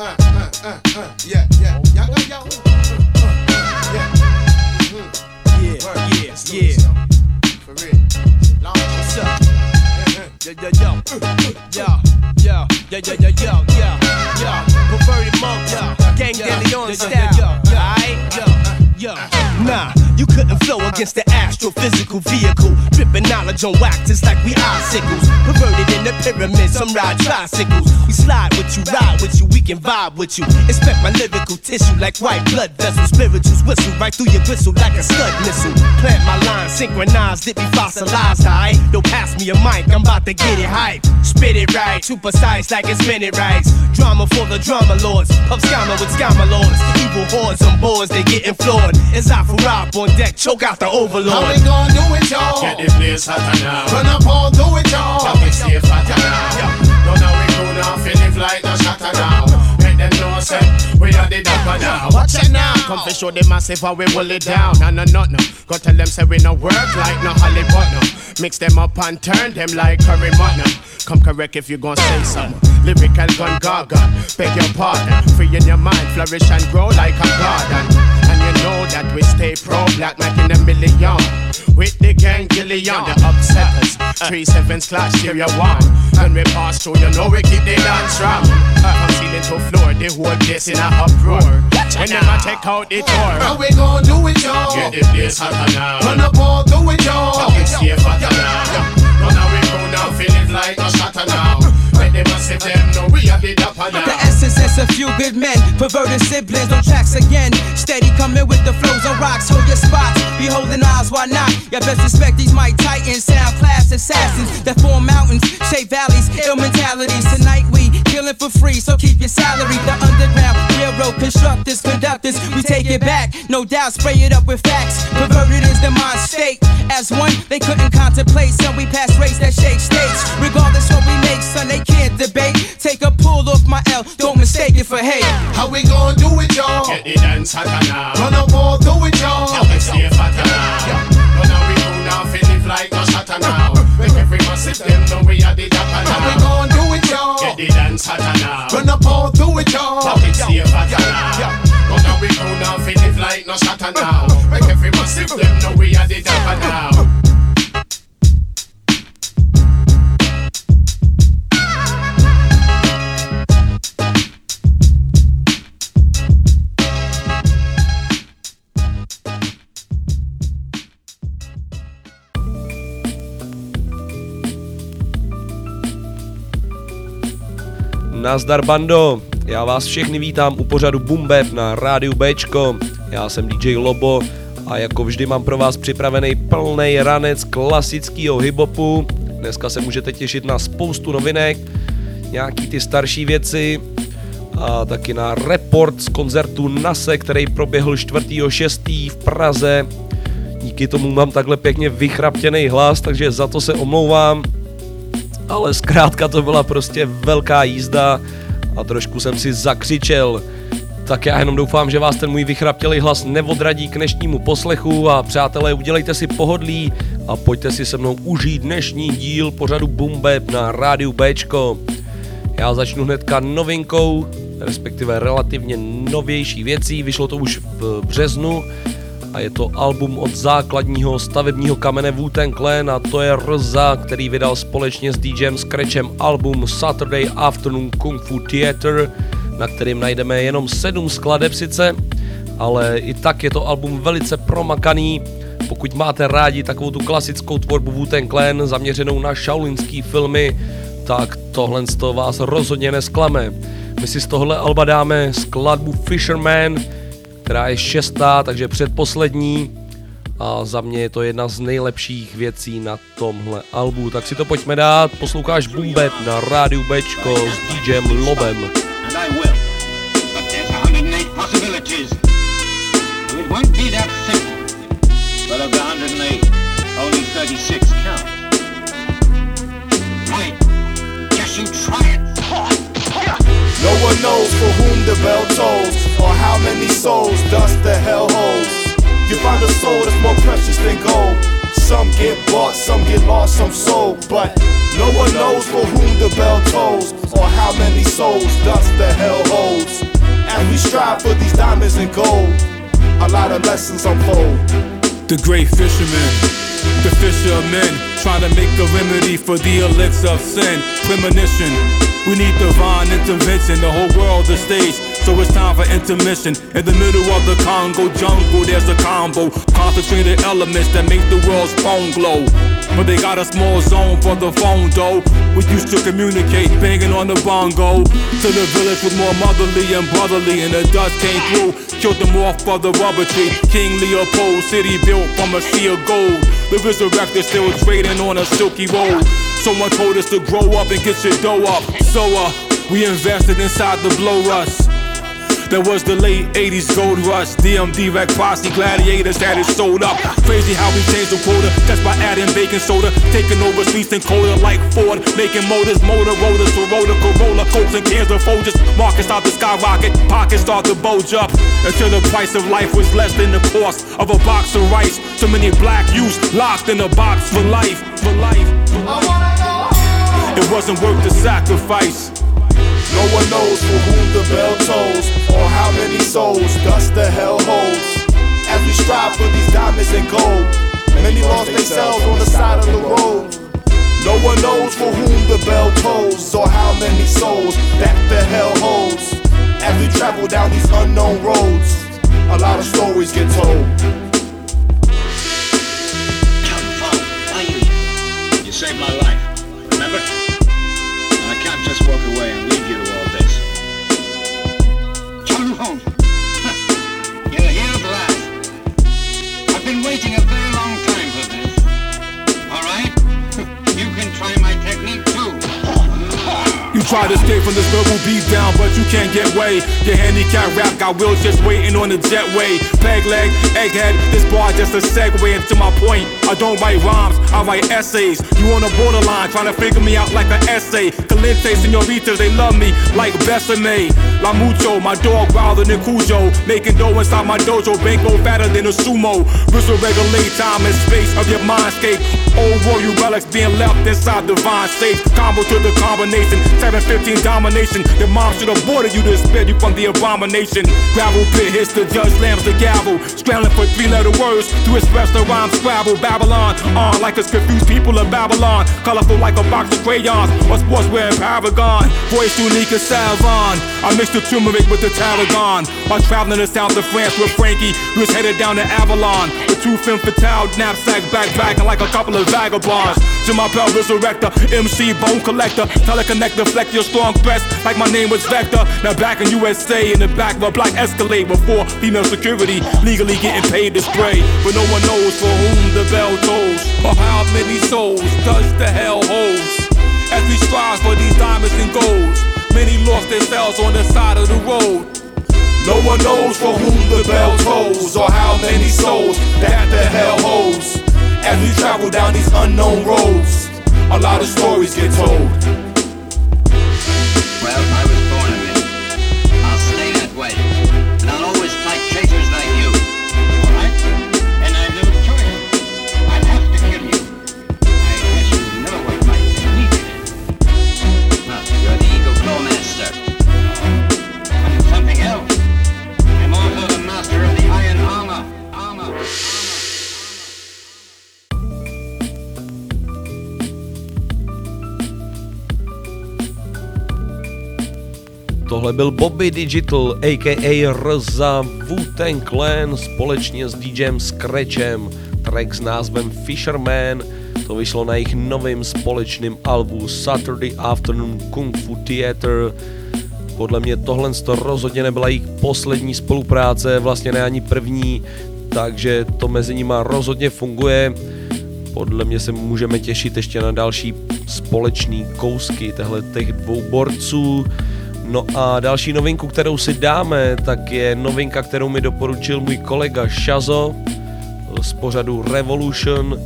Uh, uh, uh, uh, yeah, yeah. Y'all got y'all. Yeah. Mm-hmm. Yeah, yeah, yeah. For real. Long What's up? Yo, yo, yo. Yo, yo, yo, yo, yo, yo, yo, yo. Perverted monk, yo. Gang De Leon style. Alright? Yo, yo. Nah, you couldn't flow against the astrophysical vehicle. Dripping knowledge on wax just like we icicles. Perverted in the pyramid, some ride tricycles. We slide with you, ride with you, we can vibe with you. Inspect my lyrical tissue like white blood vessels. Spirituals whistle right through your gristle like a scud missile. Plant my line, synchronized, it be fossilized, alright? Don't pass me a mic, I'm about to get it hype. Spit it right, too precise like it's minute rights. Drama for the drama lords, puff scammer with scammer lords. Evil hordes on boards, they getting floored. It's out for rap on deck, choke out the How overlord. we gon' do it, y'all? Get the place hotter now. Run up all, do it, y'all. Now we stay fatter now. No, now we cool now, feel live like no shatter now. Make them know say we are the dapper now. Watch it now. Come to show the massive how we hold it down. And no, no, no. Go tell them say we no work like no Hollywood no. Mix them up and turn them like curry mutton. Come correct if you gon' say something. Lyrical gun gaga. Beg your pardon. Free in your mind, flourish and grow like a garden. And know that we stay pro black, making a million. With the gang Gillian, the upsetters. Three sevens clash, stereo one. When we pass through, you know we keep the dance ram. From ceiling to floor, the whole place in a uproar. When them a check out the tour. How we gon' do it, y'all? Get the place hotter now. Run up all, do it, y'all. Now we stay fatter now. No, now we go now, feeling like no shatter now. When they must say them know we are the dapper now. Is a few good men, perverted siblings on tracks again. Steady coming with the flows on rocks, hold your spots. Be holding eyes, why not? You best respect these Mike Titans, sound class assassins that form mountains, shape valleys, ill mentalities. Tonight we killing for free, so keep your salary. The underground railroad constructors, conductors, we take it back. No doubt, spray it up with facts. Perverted is the mind state. As one, they couldn't contemplate, so we pass race that shake states. Regardless what we make, son, they can't debate. Take a pull off my L, don't mistake it for hate. How we gon' do it, y'all? Get the dance hotter now. Run up all, do it, y'all. Now we stay fatter now. No, now we go now, feel live like no shatter now. Make every massive them know we are the dapper How we now. gon' do it, y'all? Get the dance hotter now. Run up all, do it, y'all. Now we stay fatter now. No, now we go now, feel live like no shatter now. Make every massive them know we are the dapper Nazdar bando, já vás všechny vítám u pořadu Bumbeb na rádiu Bčko. Já jsem DJ Lobo a jako vždy mám pro vás připravený plný ranec klasického hiphopu. Dneska se můžete těšit na spoustu novinek, nějaký ty starší věci a taky na report z koncertu NASE, který proběhl 4.6. v Praze. Díky tomu mám takhle pěkně vychraptěný hlas, takže za to se omlouvám ale zkrátka to byla prostě velká jízda a trošku jsem si zakřičel. Tak já jenom doufám, že vás ten můj vychraptělý hlas neodradí k dnešnímu poslechu a přátelé, udělejte si pohodlí a pojďte si se mnou užít dnešní díl pořadu Bumbeb na rádiu Bčko. Já začnu hnedka novinkou, respektive relativně novější věcí, vyšlo to už v březnu a je to album od základního stavebního kamene wu Clan a to je Rza, který vydal společně s DJem Scratchem album Saturday Afternoon Kung Fu Theater, na kterým najdeme jenom sedm skladeb sice, ale i tak je to album velice promakaný. Pokud máte rádi takovou tu klasickou tvorbu wu Clan zaměřenou na šaulinský filmy, tak tohle z toho vás rozhodně nesklame. My si z tohle alba dáme skladbu Fisherman, která je šestá, takže předposlední a za mě je to jedna z nejlepších věcí na tomhle albu. Tak si to pojďme dát, posloucháš Bumbet na rádiu Bčko s DJem Lobem. and I will. But there's 108 possibilities. So it won't be that simple. But of the 108, only 36 count. Right. Just you try it. No one knows for whom the bell tolls, or how many souls dust the hell holds. You find a soul that's more precious than gold. Some get bought, some get lost, some sold, but No one knows for whom the bell tolls, or how many souls dust the hell holds. As we strive for these diamonds and gold, a lot of lessons unfold. The great fisherman, the fishermen, trying to make a remedy for the elixir of sin. Premonition, we need divine intervention. The whole world is stage, so it's time for intermission. In the middle of the Congo jungle, there's a combo. Concentrated elements that make the world's phone glow. But they got a small zone for the phone though. We used to communicate, banging on the bongo. To the village was more motherly and brotherly, and the dust came through. Killed them off for the rubber tree. King Leopold, city built from a sea of gold. The resurrected still trading on a silky road. Someone told us to grow up and get your dough up. So uh, we invested inside the blow rush. That was the late 80s gold rush. DMD Rec Posse Gladiators had it sold up. Crazy how we changed the quota just by adding baking soda. Taking over streets and like Ford. Making motors, motor rotors, Toyota, Corolla, Colts and cans of Folgers. Markets start to skyrocket, pockets start to bulge up. Until the price of life was less than the cost of a box of rice. So many black youths locked in a box for life, for life. For life. It wasn't worth the sacrifice. No one knows for whom the bell tolls, or how many souls dust the hell holds. As we strive for these diamonds and gold, many lost themselves on the side of the road. No one knows for whom the bell tolls, or how many souls that the hell holds. As we travel down these unknown roads, a lot of stories get told. You saved my life, remember? And I can't just walk away and leave You're here last. I've been waiting a very long time for this. All right? You can try my technique too. You try to escape from this verbal beat down, but you can't get way. Your handicap rap got wheels just waiting on the jetway. Peg leg, egghead, this bar just a segue into my point. I don't write rhymes, I write essays. You on the borderline, trying to figure me out like an essay. Caliente, senoritas, they love me like Besame. La Mucho, my dog wilder than Cujo. Making dough inside my dojo, banko fatter than a sumo. Whistle regulate time and space of your mindscape. Old royal relics being left inside divine safe. Combo to the combination, 715 domination. Your mom should have boarded you to spare you from the abomination. Gravel pit hits the judge, slams the gavel. Scrambling for three letter words to express the rhyme scrabble. Babylon, on like it's confused people of Babylon. Colorful like a box of crayons or sportswear in Paragon. Voice unique as Savon. I mixed the turmeric with the tarragon. While traveling to south of France with Frankie, was headed down to Avalon. Two femme fatale, knapsack backpacking like a couple of vagabonds. To my Bell resurrector, MC bone collector, teleconnector, flex your strong breast like my name was Vector. Now back in USA in the back of a black Escalade before female security, legally getting paid to spray. But no one knows for whom the bell tolls, or how many souls does the hell holds. As we strive for these diamonds and golds, many lost themselves on the side of the road. No one knows for whom the bell tolls, or how many souls that the hell holds. As we travel down these unknown roads, a lot of stories get told. Tohle byl Bobby Digital, a.k.a. Rza Wu-Tang Clan společně s DJem Scratchem. Track s názvem Fisherman, to vyšlo na jejich novém společném albu Saturday Afternoon Kung Fu Theater. Podle mě tohle to rozhodně nebyla jejich poslední spolupráce, vlastně ne ani první, takže to mezi nima rozhodně funguje. Podle mě se můžeme těšit ještě na další společný kousky těchto těch dvou borců. No a další novinku, kterou si dáme, tak je novinka, kterou mi doporučil můj kolega Shazo z pořadu Revolution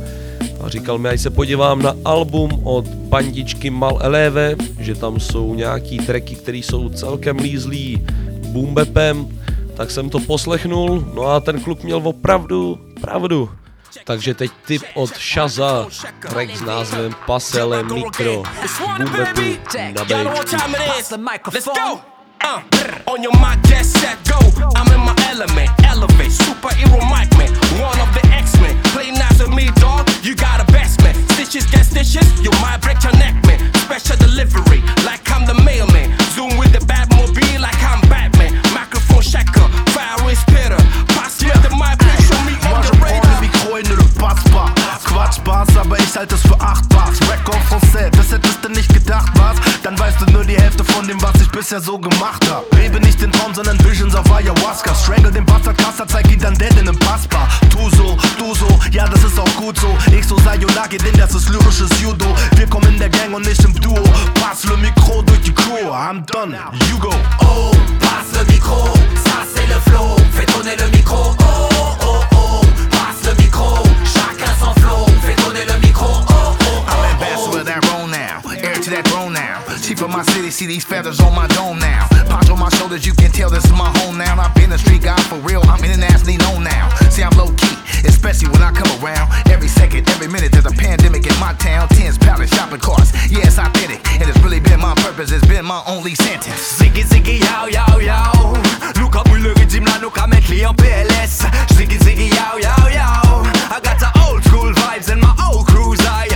a říkal mi, ať se podívám na album od bandičky Mal Eleve, že tam jsou nějaký tracky, které jsou celkem lízlí boombepem, tak jsem to poslechnul, no a ten kluk měl opravdu pravdu. Takže teď tip od Shaza, track s názvem Passe le micro, Bumbepu na Bčku. Let's go! Uh, on your mark, get set, go. I'm in my element, elevate, superhero mic man, one of the X-Men. Play nice with me, dog. You got a best man. Stitches get stitches, you might break your neck, man. Special delivery, like I'm the mailman. Bass, aber ich halte es für acht Bars. Rack en français, das hättest du nicht gedacht, was? Dann weißt du nur die Hälfte von dem, was ich bisher so gemacht hab. Lebe nicht den Traum, sondern Visions auf Ayahuasca. Strangle den Bastard Kasser, zeig ihn dann dead in nem Passbar. Tu so, du so, ja, das ist auch gut so. Ich so Sayonagi, denn das ist lyrisches Judo. Wir kommen in der Gang und nicht im Duo. Pass le Mikro durch die Crew, I'm done, you go. Oh, passe le micro, ça c'est le flow. Fais tourner le micro, oh oh oh. Passe le micro, my city, see these feathers on my dome now. Ponch on my shoulders, you can tell this is my home now. I've been a street guy for real, I'm internationally known now. See, I'm low key, especially when I come around. Every second, every minute, there's a pandemic in my town. Tens, palace, shopping carts. Yeah, it's authentic, and it's really been my purpose, it's been my only sentence. Ziggy ziggy yow yow yow. Nous comme le régime là, nous qu'à mettre les en PLS. Ziggy ziggy yow yow yow. I got the old school vibes and my old cruise eye.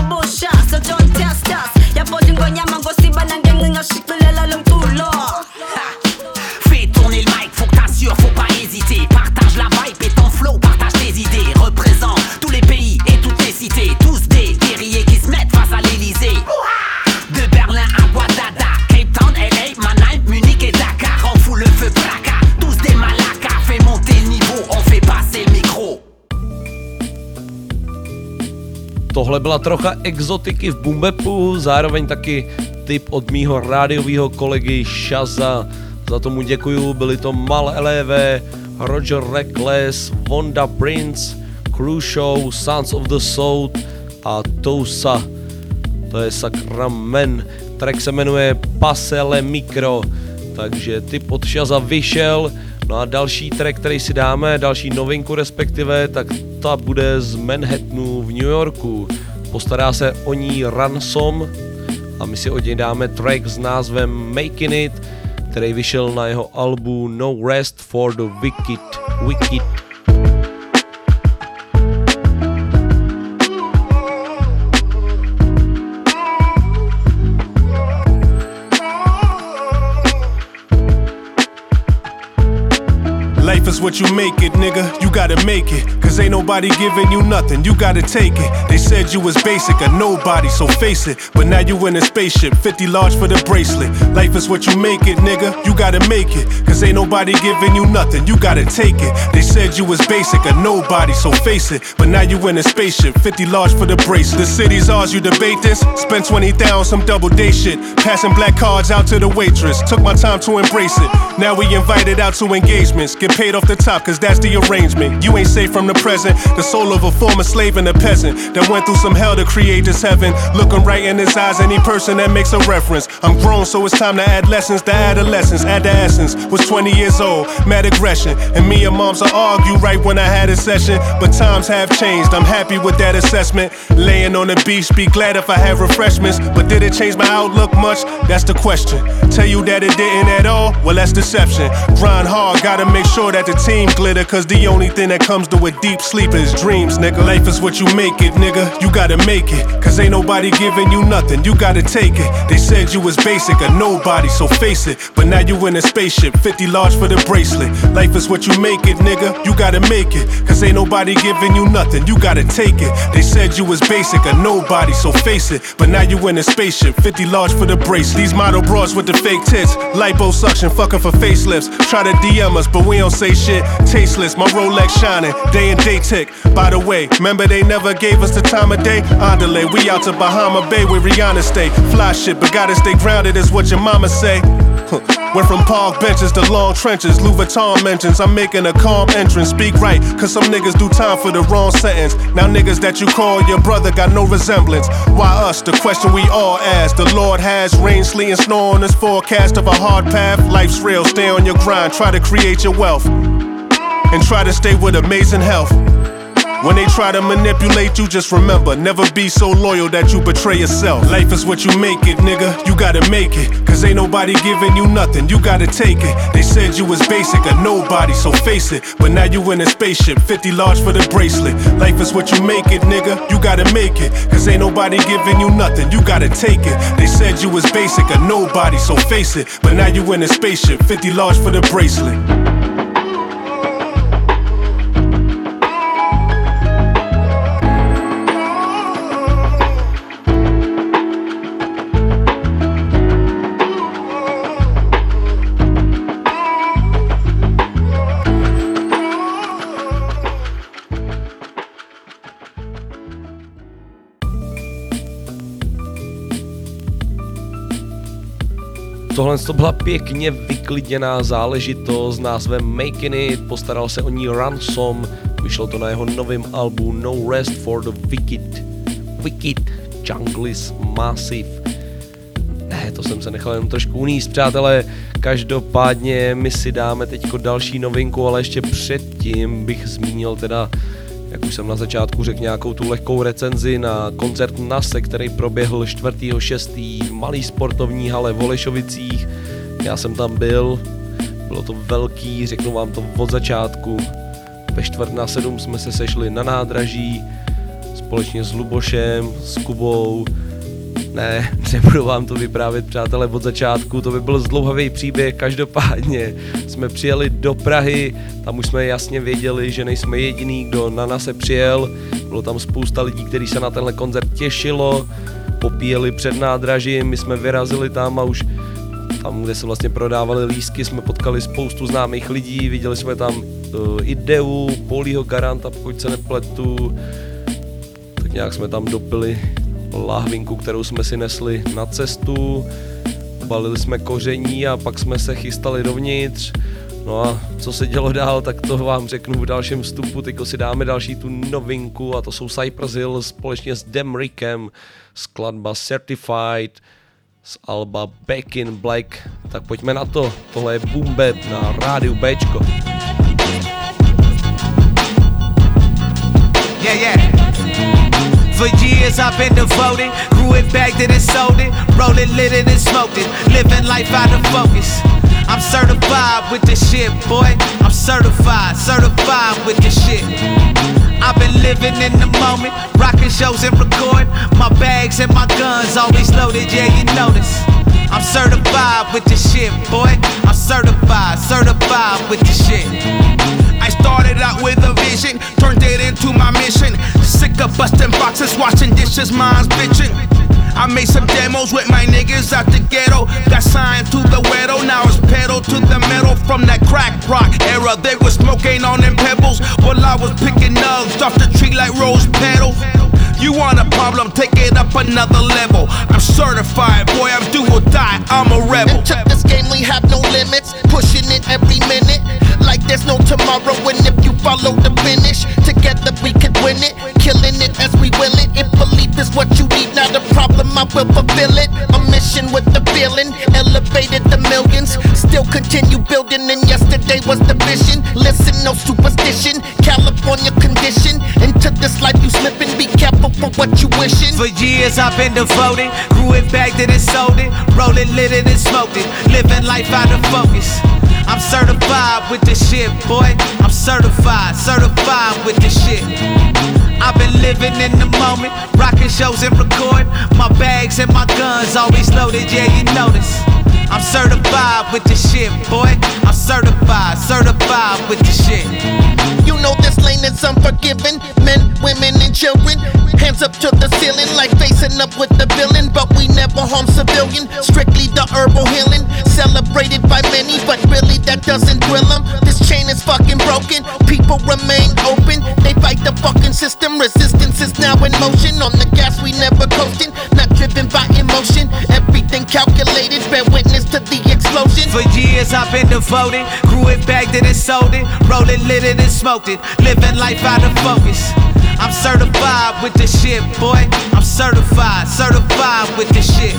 Sinyathela amaqobosha, Tohle byla trocha exotiky v Bumbepu, zároveň taky tip od mýho rádiového kolegy Shaza. Za tomu děkuju, byli to Mal LV, Roger Reckless, Vonda Prince, Crew Show, Sons of the Soul a Tousa. To je Sakramen. Track se jmenuje Pasele Micro, takže tip od Shaza vyšel. No a další track, který si dáme, další novinku respektive, tak ta bude z Manhattanu v New Yorku. Postará se o ní Ransom a my si od něj dáme track s názvem Making It, který vyšel na jeho albu No Rest for the Wicked. Wicked. Life is what you make it, nigga. You gotta make it. Cause ain't nobody giving you nothing. You gotta take it. They said you was basic, a nobody, so face it. But now you in a spaceship, 50 large for the bracelet. Life is what you make it, nigga. You gotta make it. Cause ain't nobody giving you nothing. You gotta take it. They said you was basic, a nobody, so face it. But now you in a spaceship, 50 large for the bracelet. The city's ours, you debate this. Spend 20,000 some double day shit. Passing black cards out to the waitress. Took my time to embrace it. Now we invited out to engagements. Get paid off the top, cause that's the arrangement. You ain't safe from the present. The soul of a former slave and a peasant that went through some hell to create this heaven. Looking right in his eyes, any person that makes a reference. I'm grown, so it's time to add lessons to adolescence. Add the essence. Was 20 years old, mad aggression. And me and moms will argue right when I had a session. But times have changed, I'm happy with that assessment. Laying on the beach, be glad if I have refreshments. But did it change my outlook much? That's the question. Tell you that it didn't at all? Well, that's deception. Grind hard, gotta make sure that the team glitter. Cause the only thing that comes to a deep sleep is dreams, nigga. Life is what you make it, nigga. You gotta make it. Cause ain't nobody giving you nothing. You gotta take it. They said you was basic, a nobody, so face it. But now you in a spaceship, 50 large for the bracelet. Life is what you make it, nigga. You gotta make it. Cause ain't nobody giving you nothing. You gotta take it. They said you was basic, a nobody, so face it. But now you in a spaceship, 50 large for the bracelet. These model bras with the fake tits, liposuction, fucking for facelifts. Try to DM us, but we don't say shit. Tasteless, my Rolex shining, day and day tick. By the way, remember they never gave us the time of day? Andale, we out to Bahama Bay where Rihanna stay. Fly shit, but gotta stay grounded, is what your mama say. Went from park benches to long trenches. Louis Vuitton mentions I'm making a calm entrance. Speak right, cause some niggas do time for the wrong sentence. Now niggas that you call your brother got no resemblance. Why us? The question we all ask. The Lord has rain, sleet, and snow on this forecast of a hard path. Life's real, stay on your grind, try to create your wealth. And try to stay with amazing health. When they try to manipulate you, just remember, never be so loyal that you betray yourself. Life is what you make it, nigga. You gotta make it. Cause ain't nobody giving you nothing. You gotta take it. They said you was basic, a nobody, so face it. But now you in a spaceship, 50 large for the bracelet. Life is what you make it, nigga. You gotta make it. Cause ain't nobody giving you nothing. You gotta take it. They said you was basic, a nobody, so face it. But now you in a spaceship, 50 large for the bracelet. Tohle to byla pěkně vyklidněná záležitost s názvem Making It, postaral se o ní Ransom, vyšlo to na jeho novém albu No Rest for the Wicked. Wicked Junglis Massive. Ne, to jsem se nechal jen trošku uníst, přátelé. Každopádně my si dáme teďko další novinku, ale ještě předtím bych zmínil teda jak už jsem na začátku řekl, nějakou tu lehkou recenzi na koncert NASE, který proběhl 4.6. v malý sportovní hale v Olešovicích. Já jsem tam byl, bylo to velký, řeknu vám to od začátku. Ve čtvrt na sedm jsme se sešli na nádraží, společně s Lubošem, s Kubou, ne, nebudu vám to vyprávět, přátelé, od začátku, to by byl zdlouhavý příběh, každopádně jsme přijeli do Prahy, tam už jsme jasně věděli, že nejsme jediný, kdo na nás se přijel, bylo tam spousta lidí, kteří se na tenhle koncert těšilo, popíjeli před nádražím, my jsme vyrazili tam a už tam, kde se vlastně prodávali lísky, jsme potkali spoustu známých lidí, viděli jsme tam uh, Ideu, Polího Garanta, pokud se nepletu, tak nějak jsme tam dopili lahvinku, kterou jsme si nesli na cestu, balili jsme koření a pak jsme se chystali dovnitř. No a co se dělo dál, tak to vám řeknu v dalším vstupu. Teďko si dáme další tu novinku a to jsou Cypress Hill společně s Demrickem, skladba Certified z Alba Back in Black. Tak pojďme na to, tohle je Boom Bap na rádiu Bčko. For years I've been devoted, grew it, bagged it and sold it, roll it, lit it and smoked it, living life out of focus. I'm certified with this shit, boy. I'm certified, certified with this shit. I've been living in the moment, rocking shows and record. My bags and my guns always loaded, yeah, you know this. I'm certified with the shit, boy. I'm certified, certified with the shit. I started out with a vision, turned it into my mission. Sick of busting boxes, washing dishes, mine's bitching. I made some demos with my niggas out the ghetto. Got signed to the widow, now it's pedal to the metal from that crack rock era. They was smoking on them pebbles while I was picking nugs off the tree like rose petals. You want a problem, take it up another level. I'm certified, boy, I'm do or die, I'm a rebel. And check this game, we have no limits. Pushing it every minute, like there's no tomorrow. And if you follow the finish, together we could win it. Killing it as we will it. If belief is what you need, not a problem, I will fulfill it. A mission with the feeling, elevated the millions. Still continue building, and yesterday was the vision. Listen, no superstition, California condition. Into this life you slipping, be careful for what you wishing. For years I've been devoted, grew it, bagged it, and sold it, rolled it, lit it, and smoked it, living life out of focus. I'm certified with this shit, boy. I'm certified, certified with this shit. I've been living in the moment, rocking shows and record. My bags and my guns always loaded, yeah, you notice. I'm certified with this shit, boy. I'm certified, certified with this shit. You know this lane is unforgiving. Men, women, and children. Hands up to the ceiling like facing up with the villain. But we never harm civilian. Devoted, grew it, bagged it, and sold it, rolled it, lit it, and smoked it, living life out of focus. I'm certified with this shit, boy. I'm certified, certified with this shit.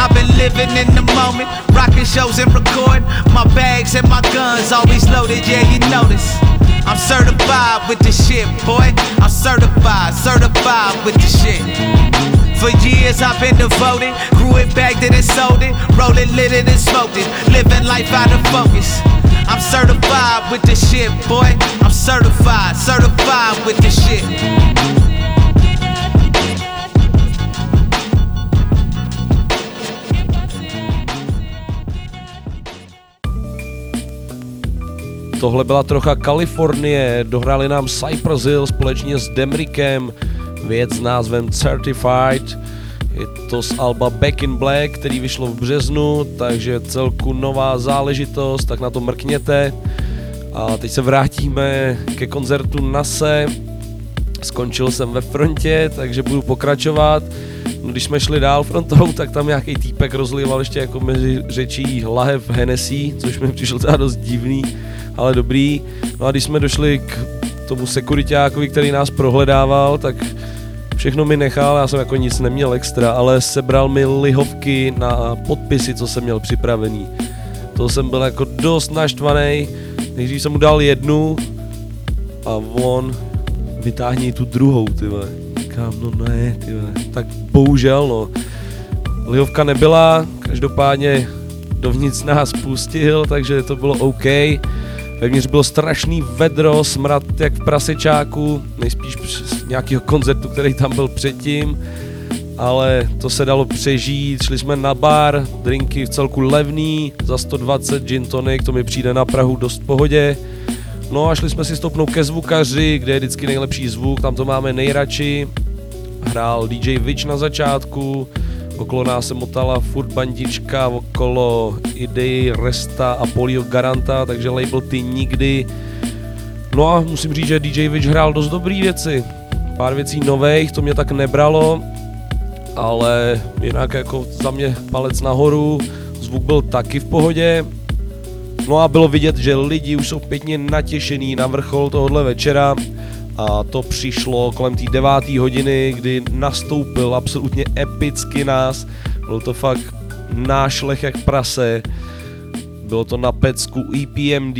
I've been living in the moment, rocking shows and record. My bags and my guns always loaded, yeah, you notice. I'm certified with this shit, boy. I'm certified, certified with this shit. For years I've been devoted, grew it, bagged it, and sold it, rolled it, lit it, and smoked it, living life out of focus. I'm certified with this shit, boy. I'm certified, certified with this shit. Tohle byla trocha Kalifornie, dohráli nám Cypress Hill společně s Demrickem, věc s názvem Certified. Je to z Alba Back in Black, který vyšlo v březnu, takže celku nová záležitost, tak na to mrkněte. A teď se vrátíme ke koncertu NASE. Skončil jsem ve frontě, takže budu pokračovat. No, když jsme šli dál frontou, tak tam nějaký týpek rozlival ještě jako mezi řečí lahev Hennessy, což mi přišlo teda dost divný, ale dobrý. No a když jsme došli k tomu sekuritákovi, který nás prohledával, tak všechno mi nechal, já jsem jako nic neměl extra, ale sebral mi lihovky na podpisy, co jsem měl připravený. To jsem byl jako dost naštvaný. Nejdřív jsem mu dal jednu a on vytáhni tu druhou, ty vole. Říkám, no ne, ty vole. Tak bohužel, no. Lihovka nebyla, každopádně dovnitř nás pustil, takže to bylo OK. Vevnitř bylo strašný vedro, smrad jak v prasečáku, nejspíš z nějakého koncertu, který tam byl předtím, ale to se dalo přežít, šli jsme na bar, drinky v celku levný, za 120 gin tonic, to mi přijde na Prahu dost pohodě. No a šli jsme si stopnout ke zvukaři, kde je vždycky nejlepší zvuk, tam to máme nejradši. Hrál DJ Witch na začátku, okolo nás se motala furt bandička, okolo Idei, Resta a Polio Garanta, takže label ty nikdy. No a musím říct, že DJ Witch hrál dost dobrý věci. Pár věcí nových, to mě tak nebralo, ale jinak jako za mě palec nahoru, zvuk byl taky v pohodě. No a bylo vidět, že lidi už jsou pěkně natěšený na vrchol tohohle večera a to přišlo kolem té deváté hodiny, kdy nastoupil absolutně epicky nás. Byl to fakt nášlech jak prase. Bylo to na pecku EPMD.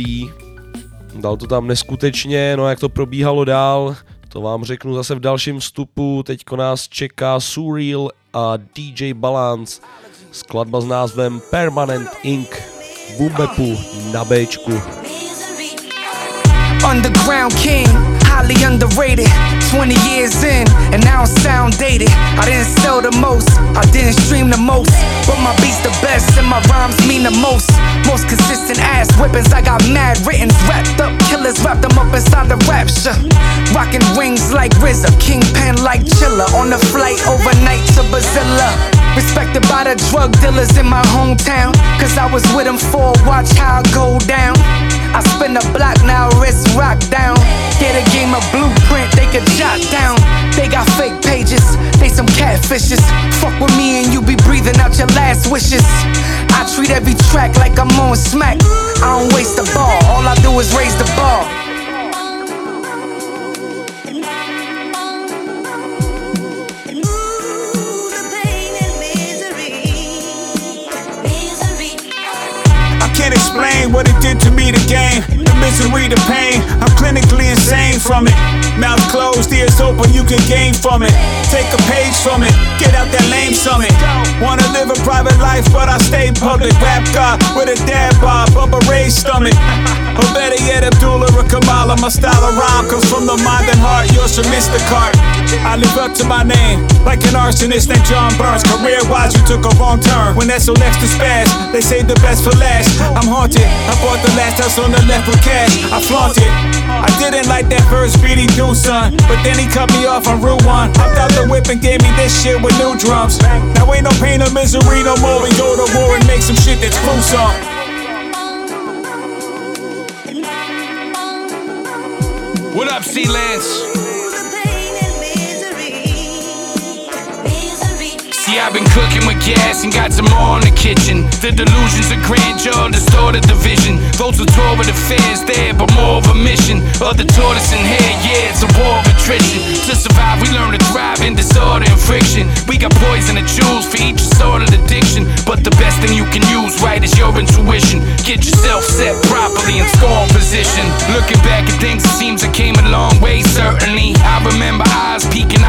Dal to tam neskutečně, no a jak to probíhalo dál, to vám řeknu zase v dalším vstupu. Teďko nás čeká Surreal a DJ Balance. Skladba s názvem Permanent Ink. Bumbepu na Bčku. Underground king, highly underrated. 20 years in, and now I'm sound dated. I didn't sell the most, I didn't stream the most. But my beats the best, and my rhymes mean the most. Most consistent ass whippings, I got mad writtens. Wrapped up killers, wrapped them up inside the rapture. Rocking rings like RZA, kingpin like Chilla. On the flight overnight to Bazilla. Respected by the drug dealers in my hometown. Cause I was with them for watch how I go down. I spin the block now, wrist rock down. Get a game of blueprint they could jot down. They got fake pages, they some catfishes. Fuck with me and you be breathing out your last wishes. I treat every track like I'm on smack. I don't waste the ball, all I do is raise the bar. Can't explain what it did to me, the game. The misery, the pain. I'm clinically insane from it. Mouth closed, ears open, you can gain from it. Take a page from it, get out that lame summit. Wanna live a private life, but I stay public. Rap God with a dad bob, Bubba Ray's stomach. Or better yet, Abdullah or Kamala. My style of rhyme comes from the mind and heart. Yours from Mr. I live up to my name, like an arsonist named John Burns. Career wise, you took a wrong turn. When that's so next to spaz, they say the best for last. I'm haunted. I bought the last house on the left with cash. I flaunt it. I didn't like that first beat he do, son. But then he cut me off on Route 1. Hopped out the whip and gave me this shit with new drums. Now ain't no pain or misery no more. We go to war and make some shit that's gruesome. What up, C Lance? See, I've been cooking with gas and got some more in the kitchen. The delusions of grandeur distorted the vision. Those who torrid affairs there, but more of a mission. Other the tortoise and hair, yeah, it's a war of attrition. To survive, we learn to thrive in disorder and friction. We got poison to choose for each sort of addiction. But the best thing you can use, right, is your intuition. Get yourself set properly in score position. Looking back at things, it seems I came a long way, certainly. I remember eyes peeking the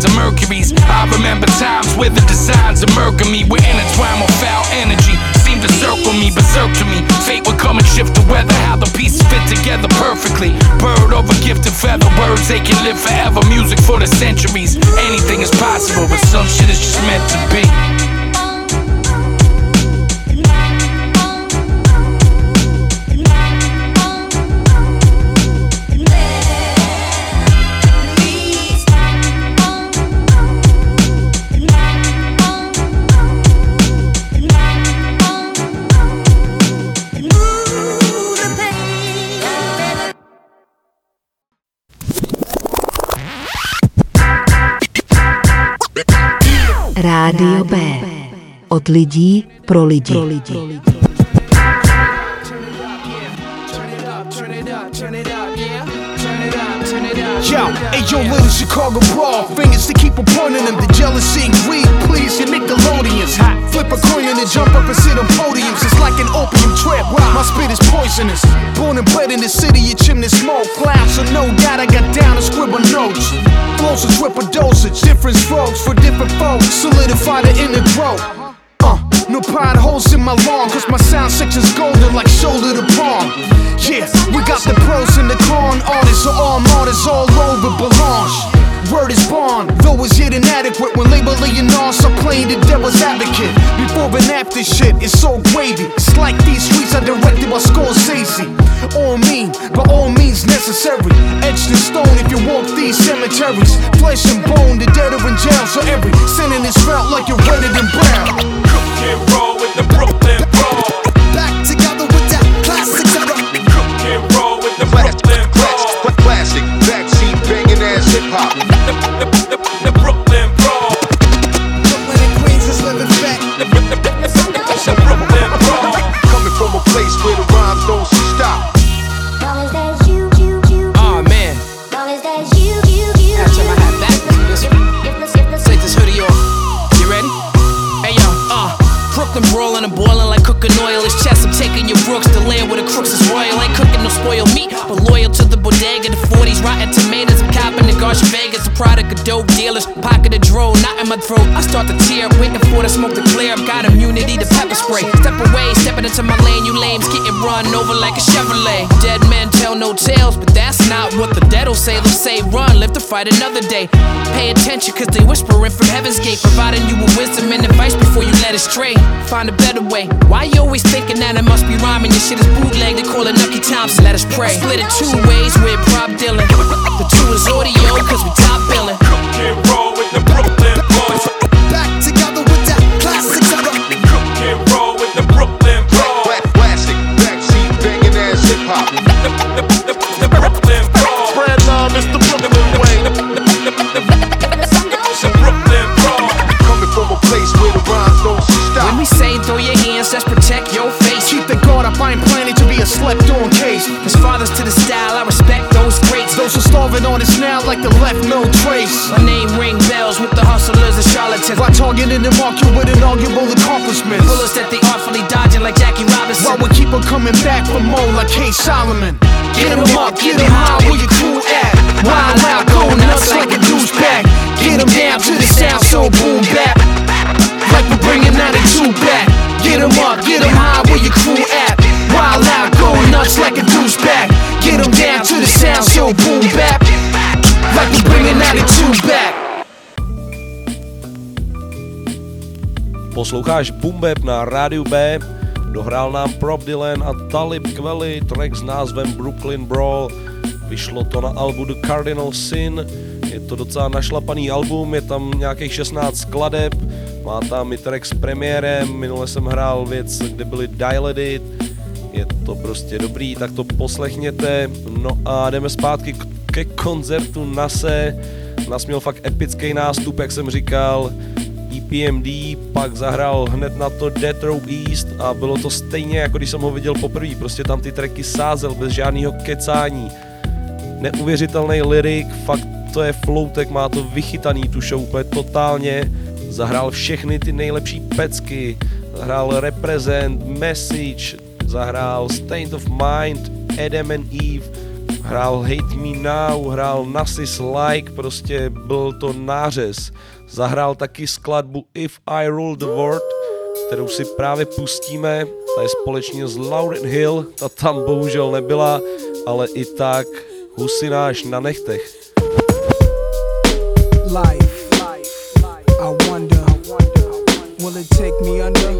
sides of Mercury's. I remember times where the designs of murder me. We're intertwined with foul energy. Seem to circle me, berserk to me. Fate would come and shift the weather. How the pieces fit together perfectly. Bird over gifted feather. Words they can live forever. Music for the centuries. Anything is possible, but some shit is just meant to be. Rádio B. Od lidí pro lidi. Yo, hey yo, little Chicago brawl, fingers to keep a pointing them. The jealousy and greed, please, your Nickelodeons. Hot. Flip a coin and jump up and sit on podiums. It's like an opium trip. My spit is poisonous. Born and bred in the city, your chimney smoke clouds. So no doubt I got down to scribble notes. Flows a triple dosage, different strokes for different folks. Solidify the inner growth. Uh, no potholes in my lawn, cause my sound section's golden like shoulder to palm. Yeah, we got the pros and the con artists, so all martyrs all over Belange. Word is born, though it's yet inadequate when labeling us are playing the devil's advocate. Before and after shit is so gravy. It's like these streets are directed by Scorsese. All mean, by all means necessary. Etched in stone if you walk these cemeteries. Flesh and bone, the dead are in jail, so every sentence is felt like you're redder than brown. And roll with the Brooklyn product of dope dealers. Pocket of not in my throat. I start to tear, waiting for the smoke to clear. I've got immunity to pepper spray. Step away, stepping into my lane. You lames getting run over like a Chevrolet. Dead men tell no tales, but that's not what the dead'll say. They'll say run, live to fight another day. Pay attention, cause they whispering from heaven's gate, providing you with wisdom and advice before you let it stray. Find a better way. Why you always thinking that it must be rhyming? Your shit is bootleg, they call it Nucky Thompson. Let us pray. Split it two ways with Prop Dylan. The two is audio, cause we top billing. Can't roll with the Brooklyn boys. Back together with that classic Can't roll with the Brooklyn boys. Plastic, backseat, banging ass hip hop. The Brooklyn boys. Spread love, it's the Brooklyn way. The Brooklyn boys. Coming from a place where the rhymes don't stop. When we say throw your hands, let's protect your face. Keep the guard up, I ain't planning to be a slept on case. As fathers to the style, I respect those greats. Those who starving on us now like the left no trace. My name ring bells with the hustlers and charlatans. Why targeting and mark you with inaugural accomplishments? Bullets that they artfully dodging like Jackie Robinson. While we keep on coming back for more like K. Solomon. Get Get 'em up, get 'em high, where your crew at? Wild out, go nuts like a douchebag. Get 'em down to the sound so boom Posloucháš Bumbeb na rádiu B, dohrál nám Prop Dylan a Talib Kweli track s názvem Brooklyn Brawl. Vyšlo to na albu The Cardinal Sin, je to docela našlapaný album, je tam nějakých 16 skladeb, má tam i track s premiérem, minule jsem hrál věc, kde byly Dilated, je to prostě dobrý, tak to poslechněte. No a jdeme zpátky ke koncertu Nase. Nas měl fakt epický nástup, jak jsem říkal. EPMD, pak zahrál hned na to Death Row East a bylo to stejně, jako když jsem ho viděl poprvé. Prostě tam ty tracky sázel bez žádného kecání. Neuvěřitelný lyrik, fakt to je floutek, má to vychytaný tu show úplně totálně. Zahrál všechny ty nejlepší pecky, zahrál Represent, Message, zahrál State of Mind, Adam and Eve, hrál Hate Me Now, hrál Nassis Like, prostě byl to nářez. Zahrál taky skladbu If I Rule the World, kterou si právě pustíme, ta je společně s Lauryn Hill, ta tam bohužel nebyla, ale i tak husináš na nechtech. life. I wonder, will it take me under?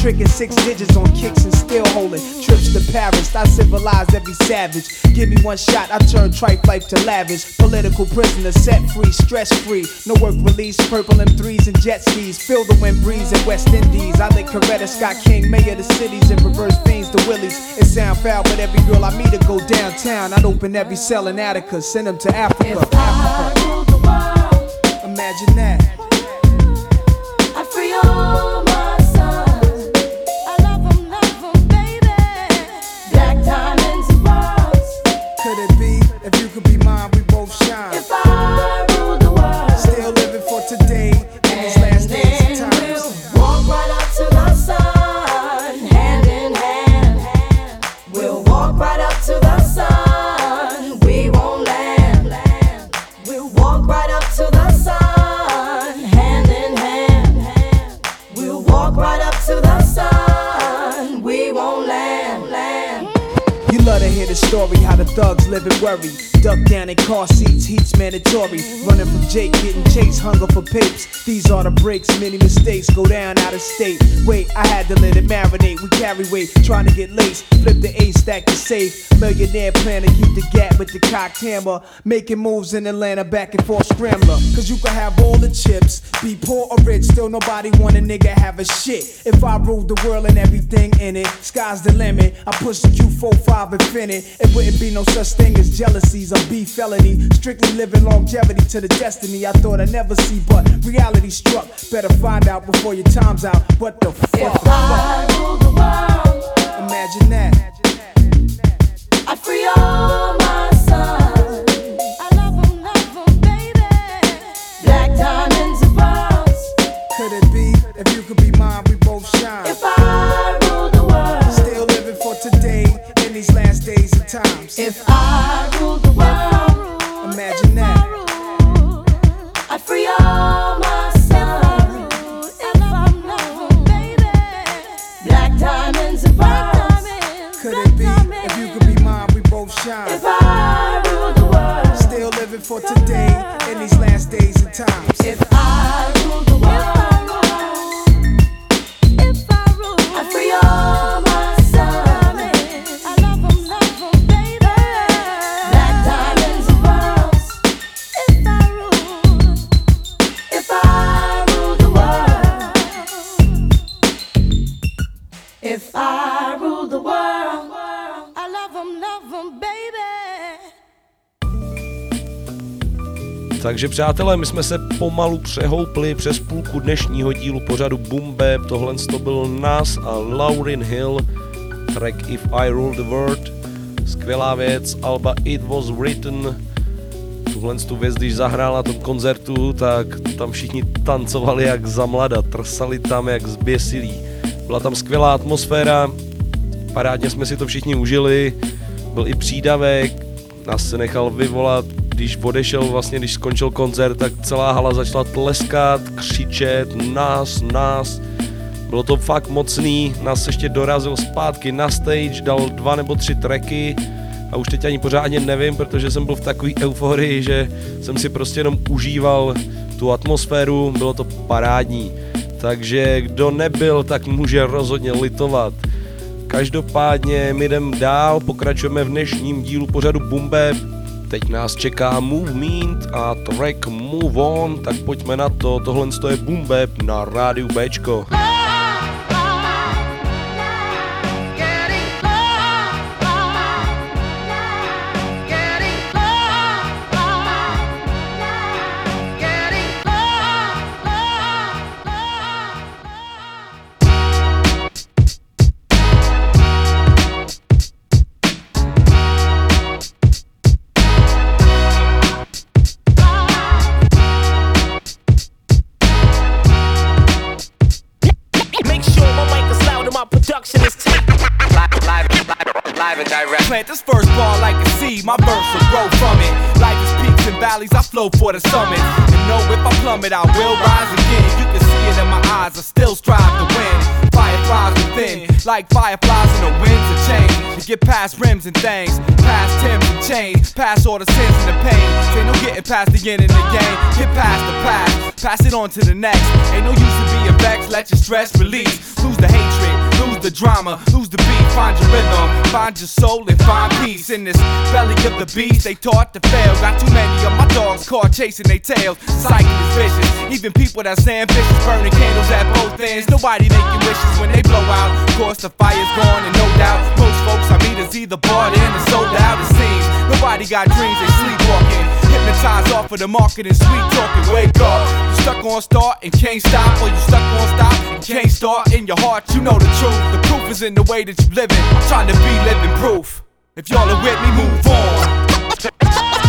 tricking six digits on kicks and still holding trips to paris. I civilized every savage. Give me one shot i turn tripe life to lavish. Political prisoner set free stress free. No work release purple m3s and jet skis. Feel the wind breeze in west indies. I think coretta scott king mayor of the cities and reverse fiends to willies. It sound foul but every girl i meet to go downtown. I'd open every cell in attica send them to africa, africa. imagine that. How Wait, I had to let it marinate. We carry weight, trying to get laced. The stack to safe. Millionaire plan to keep the gap with the cocked hammer. Making moves in Atlanta, back and forth scrambler. Cause you can have all the chips, be poor or rich, still nobody want a nigga have a shit. If I ruled the world and everything in it, sky's the limit. I push the Q45 infinite. It wouldn't be no such thing as jealousies or beef felony. Strictly living longevity to the destiny I thought I'd never see, but reality struck. Better find out before your time's out. What the fuck? If I rule the world, Imagine that. If you could be mine, we both shine. If I rule the world Still baby for today and these last days and times If I Takže přátelé, my jsme se pomalu přehoupli přes půlku dnešního dílu pořadu Bumbe. Tohle to byl nás a Laurin Hill, track If I Rule the World. Skvělá věc, Alba It Was Written. Tuhle tu věc, když zahrál na tom koncertu, tak tam všichni tancovali jak za mlada, trsali tam jak zběsilí. Byla tam skvělá atmosféra, parádně jsme si to všichni užili, byl i přídavek, nás se nechal vyvolat, když odešel vlastně, když skončil koncert, tak celá hala začala tleskat, křičet, nás, nás. Bylo to fakt mocný, nás ještě dorazil zpátky na stage, dal dva nebo tři tracky a už teď ani pořádně nevím, protože jsem byl v takové euforii, že jsem si prostě jenom užíval tu atmosféru, bylo to parádní. Takže kdo nebyl, tak může rozhodně litovat. Každopádně my jdem dál, pokračujeme v dnešním dílu pořadu Bumbe. Teď nás čeká Movement a track Move On, tak pojďme na to. Tohle je Bumbe na rádiu Bčko. Make Plant this first ball like a seed, my verse will grow from it. Life is peaks and valleys, I flow for the summit. And know if I plummet, I will rise again. You can see it in my eyes, I still strive to win. Fireflies within, like fireflies in the winds of change. To get past rims and things, past Timbs and chains, past all the sins and the pain. Say no getting past the end of the game, get past the past, pass it on to the next. Ain't no use to be a vexed, let your stress release. Lose the hatred, lose the drama, lose the beat, find your rhythm, find your soul and find peace in this belly of the beast. They taught to fail, got too many of my dogs caught chasing their tails. Cycle is vicious, even people that's ambitious, burning candles at both ends. Nobody making wishes when they blow out. Of course, the fire's gone, and no doubt, most folks I meet is either bought in or sold out. It seems nobody got dreams, they sleepwalking. Hypnotized off of the marketing, sweet talking. Wake up, you stuck on start and can't stop, or you stuck on stop and can't start in your heart. You know the truth. The proof is in the way that you're living. I'm trying to be living proof. If y'all are with me, move on.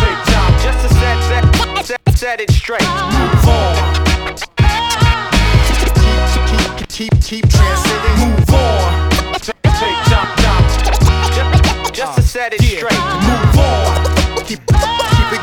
Big time, just to set, set, set, set it straight. Move on. Keep, keep, keep keep transcending. Move on. Take time, time. Just, just to set it straight. Move on. Keep, keep it growing. Before that,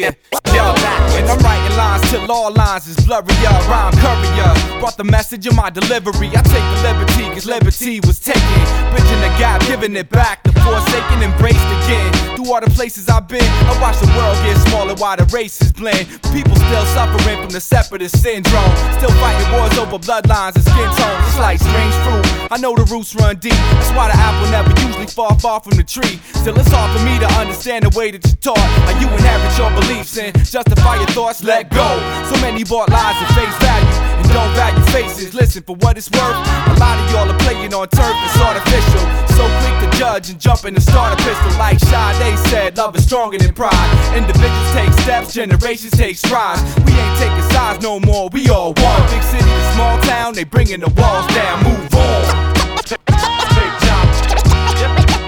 Yeah, and I'm writing lines till all lines is blurry, yeah. Rhyme courier, brought the message in my delivery. I take the liberty, cause liberty was taken. Bridging the gap, giving it back. The forsaken embraced again. Through all the places I've been, I watch the world get smaller while the races blend. People still suffering from the separatist syndrome. Still fighting wars over bloodlines and skin tones. It's like strange fruit. I know the roots run deep. That's why the apple never usually fall far from the tree. Still, it's hard for me to understand the way that you're taught. How you inherit your beliefs and justify your thoughts, let go. So many bought lies at face value and don't value faces. Listen, for what it's worth, a lot of y'all are playing on turf, it's artificial. So quick to judge and jump in and start a pistol. Like Sade said, love is stronger than pride. Individuals take steps, generations take strides. We ain't taking sides no more, we all one. Big city to small town, they bringing the walls down, move on.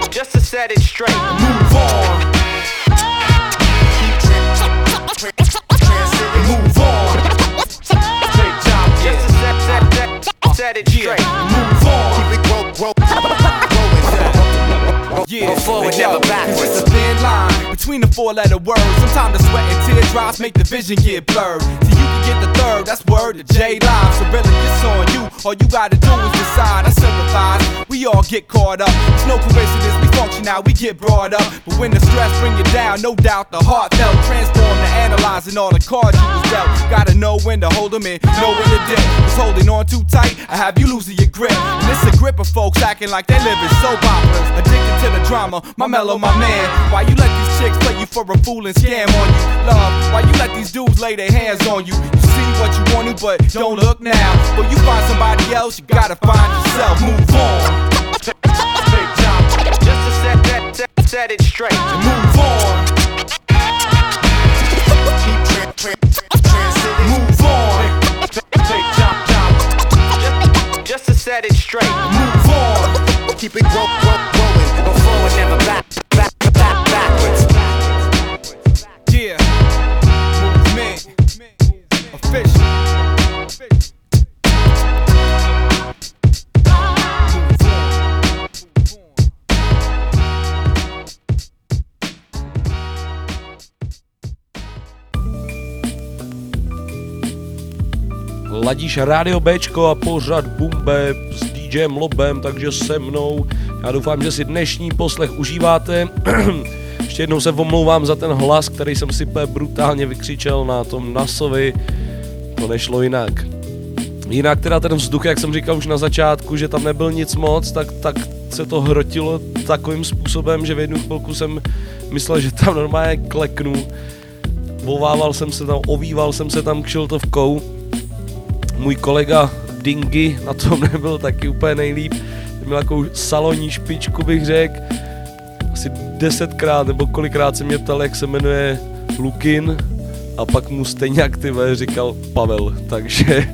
Just to set it straight. move on. Set, it straight. move on. Keep it grow, grow, Yeah, Before we but yo, never backwards. It's a thin line between the four letter words. Sometimes the sweat and teardrops make the vision get blurred. So you can get the third, that's word to J Live. So really, it's on you. All you gotta do is decide. I sympathize. We all get caught up. It's no coincidence we function out, we get brought up. But when the stress bring you down, no doubt the heart felt transformed to analyzing all the cards you was dealt. Gotta know when to hold them in, know when to dip. Cause holding on too tight, I have you losing your grip. And it's a grip of folks acting like they live in soap operas. Addicted to the drama, my mellow, my man. Why you let these chicks play you for a fool and scam on you? Love, why you let these dudes lay their hands on you? You see what you want to, but don't look now. But you find somebody else, you gotta find yourself. Move on. Just to set, set, set, set it straight. move on. Move on. Just, just to set it straight. Move on. keep it grow, grow, growing. Before we never back, Official. Ladíš Radio Bčko a pořad Bumbe s DJem Lobem, takže se mnou. Já doufám, že si dnešní poslech užíváte. Ještě jednou se omlouvám za ten hlas, který jsem si brutálně vykřičel na tom Nasovi. To nešlo jinak. Jinak teda ten vzduch, jak jsem říkal už na začátku, že tam nebyl nic moc, tak, tak se to hrotilo takovým způsobem, že v jednu chvilku jsem myslel, že tam normálně kleknu. Volával jsem se tam, ovýval jsem se tam kšiltovkou. Můj kolega Dingy na tom nebyl taky úplně nejlíp. Měl takovou salonní špičku bych řekl. Asi desetkrát nebo kolikrát se mě ptal, jak se jmenuje Lukin a pak mu stejně vole říkal Pavel, takže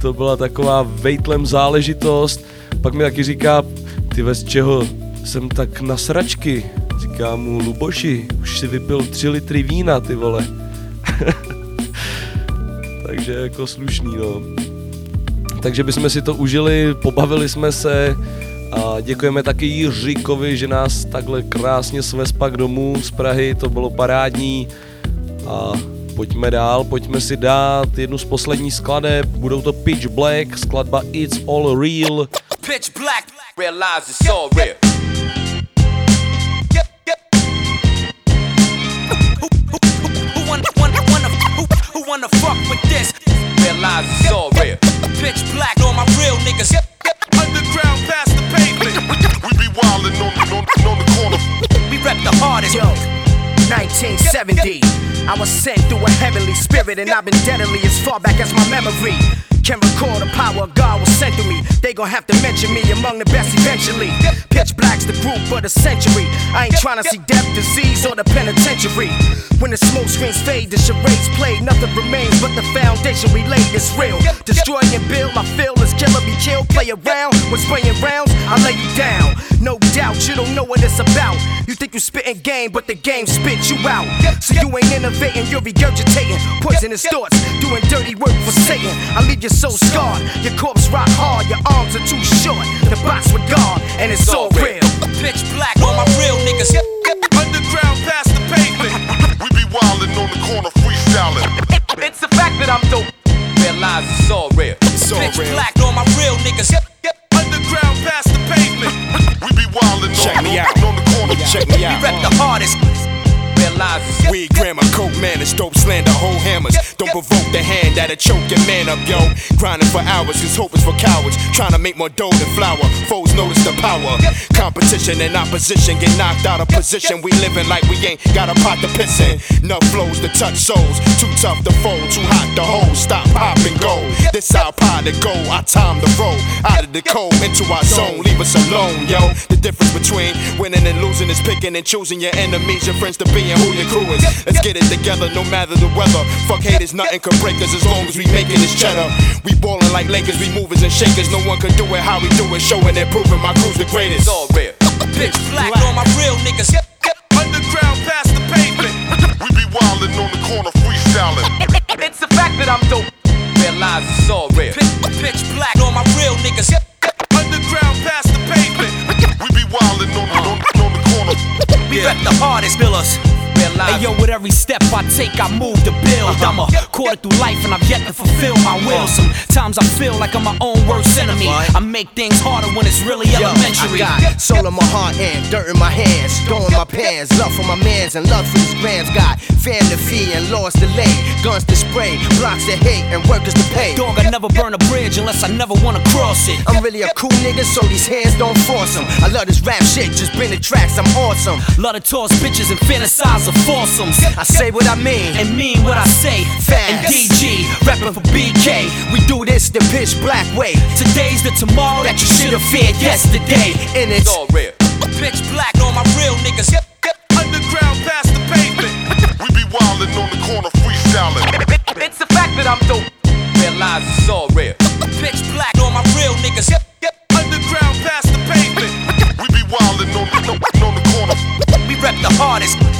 to byla taková vejtlem záležitost. Pak mi taky říká, ty z čeho jsem tak na sračky. Říká mu, Luboši, už si vypil tři litry vína, ty vole. takže jako slušný, no. Takže bychom si to užili, pobavili jsme se a děkujeme taky Jiříkovi, že nás takhle krásně svez pak domů z Prahy, to bylo parádní a pojďme dál, pojďme si dát jednu z posledních skladeb, budou to Pitch Black, skladba It's All Real. Pitch black, realize it's all real. Wanna fuck with this? Realize it's all real. Pitch black, 1970. I was sent through a heavenly spirit, and I've been deadly as far back as my memory. Can recall the power God was sent to me. They gon' have to mention me among the best eventually. Pitch black's the group of the century. I ain't tryna see death, disease, or the penitentiary. When the smoke screens fade, the charades play. Nothing remains but the foundation we laid is real. Destroy and build, I feel is killer be killed. Play around when spraying rounds, I lay you down. No doubt, you don't know what it's about. You think you spitting game, but the game spits you out. So you ain't innovating, you're regurgitating poisonous thoughts, doing dirty work for Satan. I leave you so scarred, your corpse rock hard, your arms are too short. The box with God, and it's all real. Pitch black on my real niggas. Underground past the pavement. We be wildin' on the corner freestyling. It's the fact that I'm dope. Realize it's all real. It's all Pitch real. black We rep the hardest. Realize it's Weed, grammar, coke, manners, dope, slander, whole hammers. Don't provoke the hand that'll choke your man up, yo. Grinding for hours, his hope is for cowards. Trying to make more dough than flour. Foes notice the power. Competition and opposition get knocked out of position. We living like we ain't got a pot to piss in. Enough flows to touch souls. Too tough to fold, too hot to hold. Stop, pop, and go. This our pie to go. Our time to roll. Out of the cold into our zone. Leave us alone, yo. The difference between winning and losing is picking and choosing your enemies, your friends to be and who your crew is. Let's get it together no matter the weather. Fuck haters, nothing can break us as long as we making this cheddar. We ballin' like Lakers, we movers and shakers. No one can do it how we do it. Showing and proving my crew's the greatest. all real. Pitch black on my real niggas. Underground past the pavement. We be wildin' on the corner freestyling. It's the fact that I'm dope. Realize it's all real. Pitch black on my real niggas. Underground past the pavement. We be wildin' on, on, on the corner. We rep the hardest pillars. Hey yo, with every step I take, I move to build. Uh-huh. I'm a quarter through life and I've yet to fulfill my will. Uh-huh. Sometimes I feel like I'm my own worst enemy. I make things harder when it's really Yo, elementary. I got soul in my heart and dirt in my hands. Dough in my pants, love for my mans and love for these grams. Got fam to fee and laws to lay. Guns to spray, blocks to hate and workers to pay. Dog, I never burn a bridge unless I never wanna cross it. I'm really a cool nigga, so these hands don't force them. I love this rap shit, just bring the tracks, I'm awesome. Love to toss bitches and fantasize of foursomes. I say what I mean and mean what I say. Fast. And DG, rapping for BK. We do this the pitch black way. Today's the tomorrow that you should have feared yesterday. And it's all real. Pitch black on my real niggas. Underground past the pavement. We be wildin' on the corner freestyling. It's the fact that I'm dope. Realize it's all real. Pitch black on my real niggas. Underground past the pavement. We be wildin' on, on, on the corner. We rep the hardest.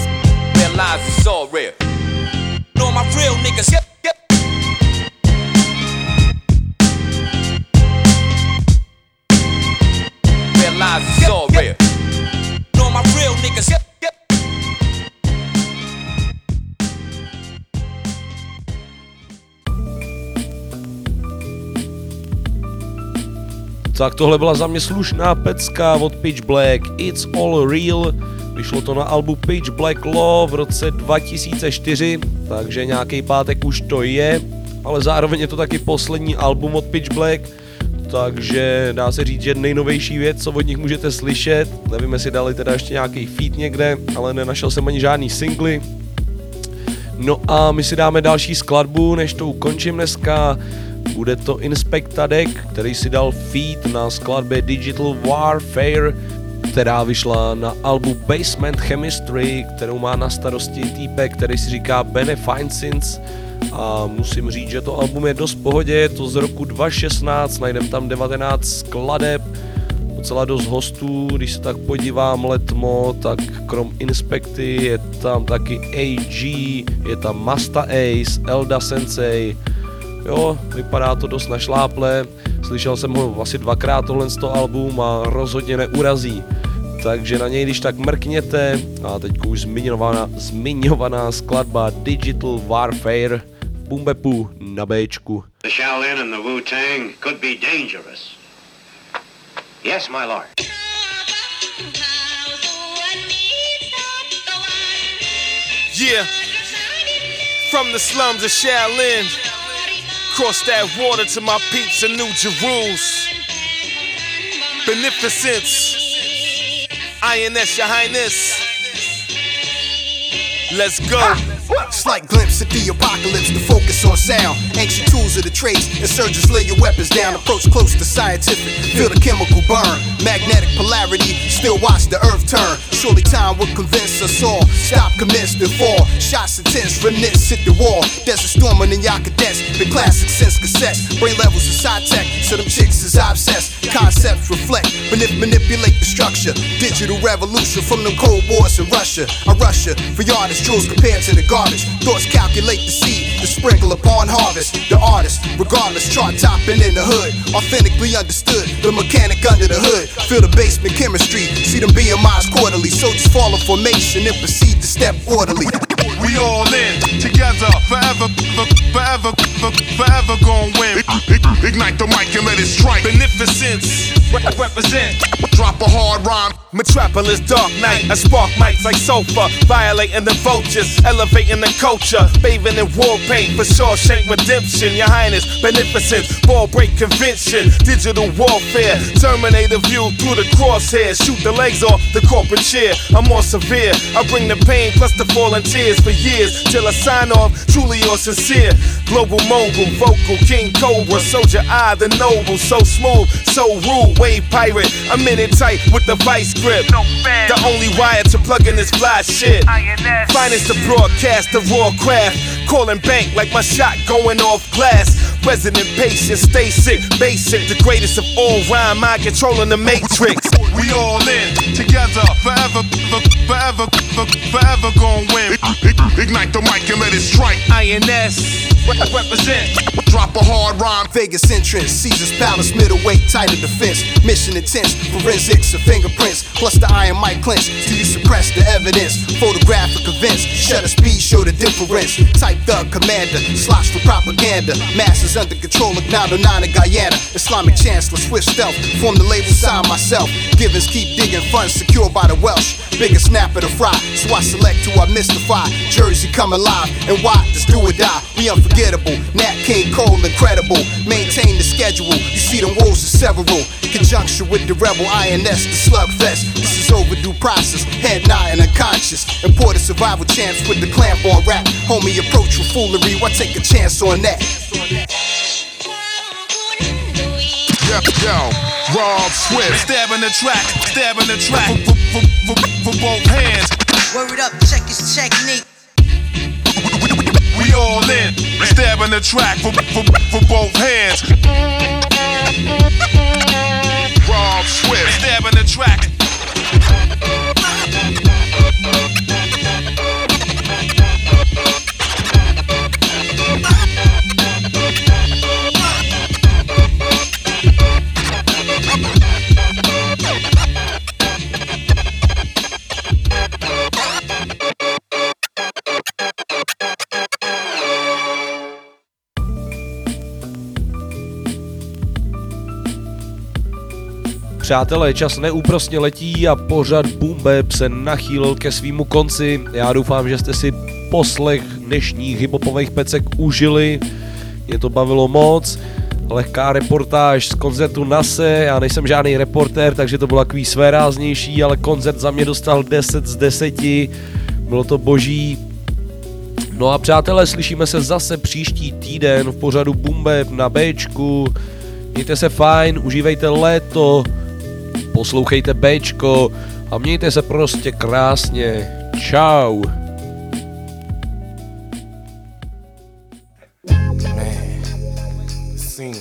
Realize it's all real. On my real niggas. Realize it's all real. On my real niggas. Tak tohle byla za mě slušná pecka od Pitch Black It's All Real. Vyšlo to na albu Pitch Black Law v roce 2004, takže nějaký pátek už to je, ale zároveň je to taky poslední album od Pitch Black, takže dá se říct, že nejnovější věc, co od nich můžete slyšet. Nevím, jestli dali teda ještě nějaký feat někde, ale nenašel jsem ani žádný singly. No a my si dáme další skladbu, než to ukončím dneska. Bude to Inspecta Deck, který si dal feat na skladbě Digital Warfare, která vyšla na albu Basement Chemistry, kterou má na starosti týpek, který si říká Beneficence a musím říct, že to album je dost pohodě, je to z roku 2016, najdem tam 19 skladeb, docela dost hostů, když se tak podívám letmo, tak krom Inspecty je tam taky AG, je tam Masta Ace, Elda Sensei, jo, vypadá to dost našláple, slyšel jsem ho asi dvakrát tohle z toho album a rozhodně neurazí. Takže na něj když tak mrkněte a teď už zmiňovaná, zmiňovaná skladba Digital Warfare v Bumbepu na Bčku. The Shaolin and the Wu Tang could be dangerous. Yes, my lord. Yeah. From the slums of Shaolin. Cross that water to my peeps in New Jerusalem. Beneficence. INS, your highness. Let's go. Slight glimpse of the apocalypse, the focus on sound. Ancient tools of the trades, insurgents lay your weapons down. Approach close to scientific, feel the chemical burn. Magnetic polarity, still watch the earth turn. Surely time will convince us all. Stop, commence, then fall. Shots intense, remnants hit the wall. Desert storming in your cadets, been classic since cassettes. Brain levels is high tech, so them chicks is obsessed. Concepts reflect, manip- manipulate the structure. Digital revolution from them cold wars in Russia. I Russia, for artists, jewels compared to the Thoughts calculate the seed, the sprinkle upon harvest. The artist, regardless, chart topping in the hood. Authentically understood, the mechanic under the hood. Feel the basement chemistry, see them BMIs quarterly. Soldiers fall in formation and proceed to step orderly. We all in together, forever, forever, forever gon' win. Ignite the mic and let it strike. Beneficence, represent. Drop a hard rhyme. Metropolis, dark night. I spark mics like sofa. Violating the vultures, elevating the culture. Bathing in war paint for Shawshank Redemption. Your Highness, beneficence, Ball break convention. Digital warfare. Terminator view through the crosshair. Shoot the legs off the corporate chair. I'm more severe. I bring the pain plus the fallen tears for years. Till I sign off. Truly or sincere. Global mogul, vocal, King Cobra. Soldier I, the noble. So smooth, so rude. Wave pirate. I'm in it tight with the vice grip. The only wire to plug in this fly shit. Finest to broadcast the raw craft. Calling bank like my shot going off glass. Resident patient, stay sick, basic. The greatest of all rhyme, mind controlling the matrix. We all in together, forever, forever, forever gon' win. Ignite the mic and let it strike. INS represent. Drop a hard rhyme, Vegas entrance, Caesar's Palace, middleweight, tighter defense. Mission intense, forensics of fingerprints, plus the iron mic clinch, Till you suppress the evidence, photographic events, shutter speed, show the difference. Type the commander, slots for propaganda. Masses under control of 909 in Guyana. Islamic chancellor, Swift stealth, form the label sign myself. Givens keep digging funds secured by the Welsh. Biggest snap of the fry, so I select who I mystify. Jersey come alive, and why? This do or die. We unforgettable. Nat King Cole, incredible. Maintain the schedule. You see them woes are several. Conjunction with the rebel INS, the slugfest. This is overdue process. Head nodding unconscious. Imported survival chance with the clamp on rap. Homie approach with foolery. Why take a chance on that? Yo, yo, Rob Swift. Stabbing the track, stabbing the track. For, for, for, for both hands. Word up, check his technique. We all in, stabbing the track for, for, for both hands. Rob Swift, stabbing the track. Přátelé, čas neúprosně letí a pořad Boombap se nachýlil ke svýmu konci. Já doufám, že jste si poslech dnešních hiphopových pecek užili. Mě to bavilo moc. Lehká reportáž z koncertu NASE, já nejsem žádný reportér, takže to bylo takový svéráznější, ale koncert za mě dostal 10 z 10. Bylo to boží. No a přátelé, slyšíme se zase příští týden v pořadu Boombap na Bčku. Mějte se fajn, užívejte léto, poslouchejte Bčko a mějte se prostě krásně.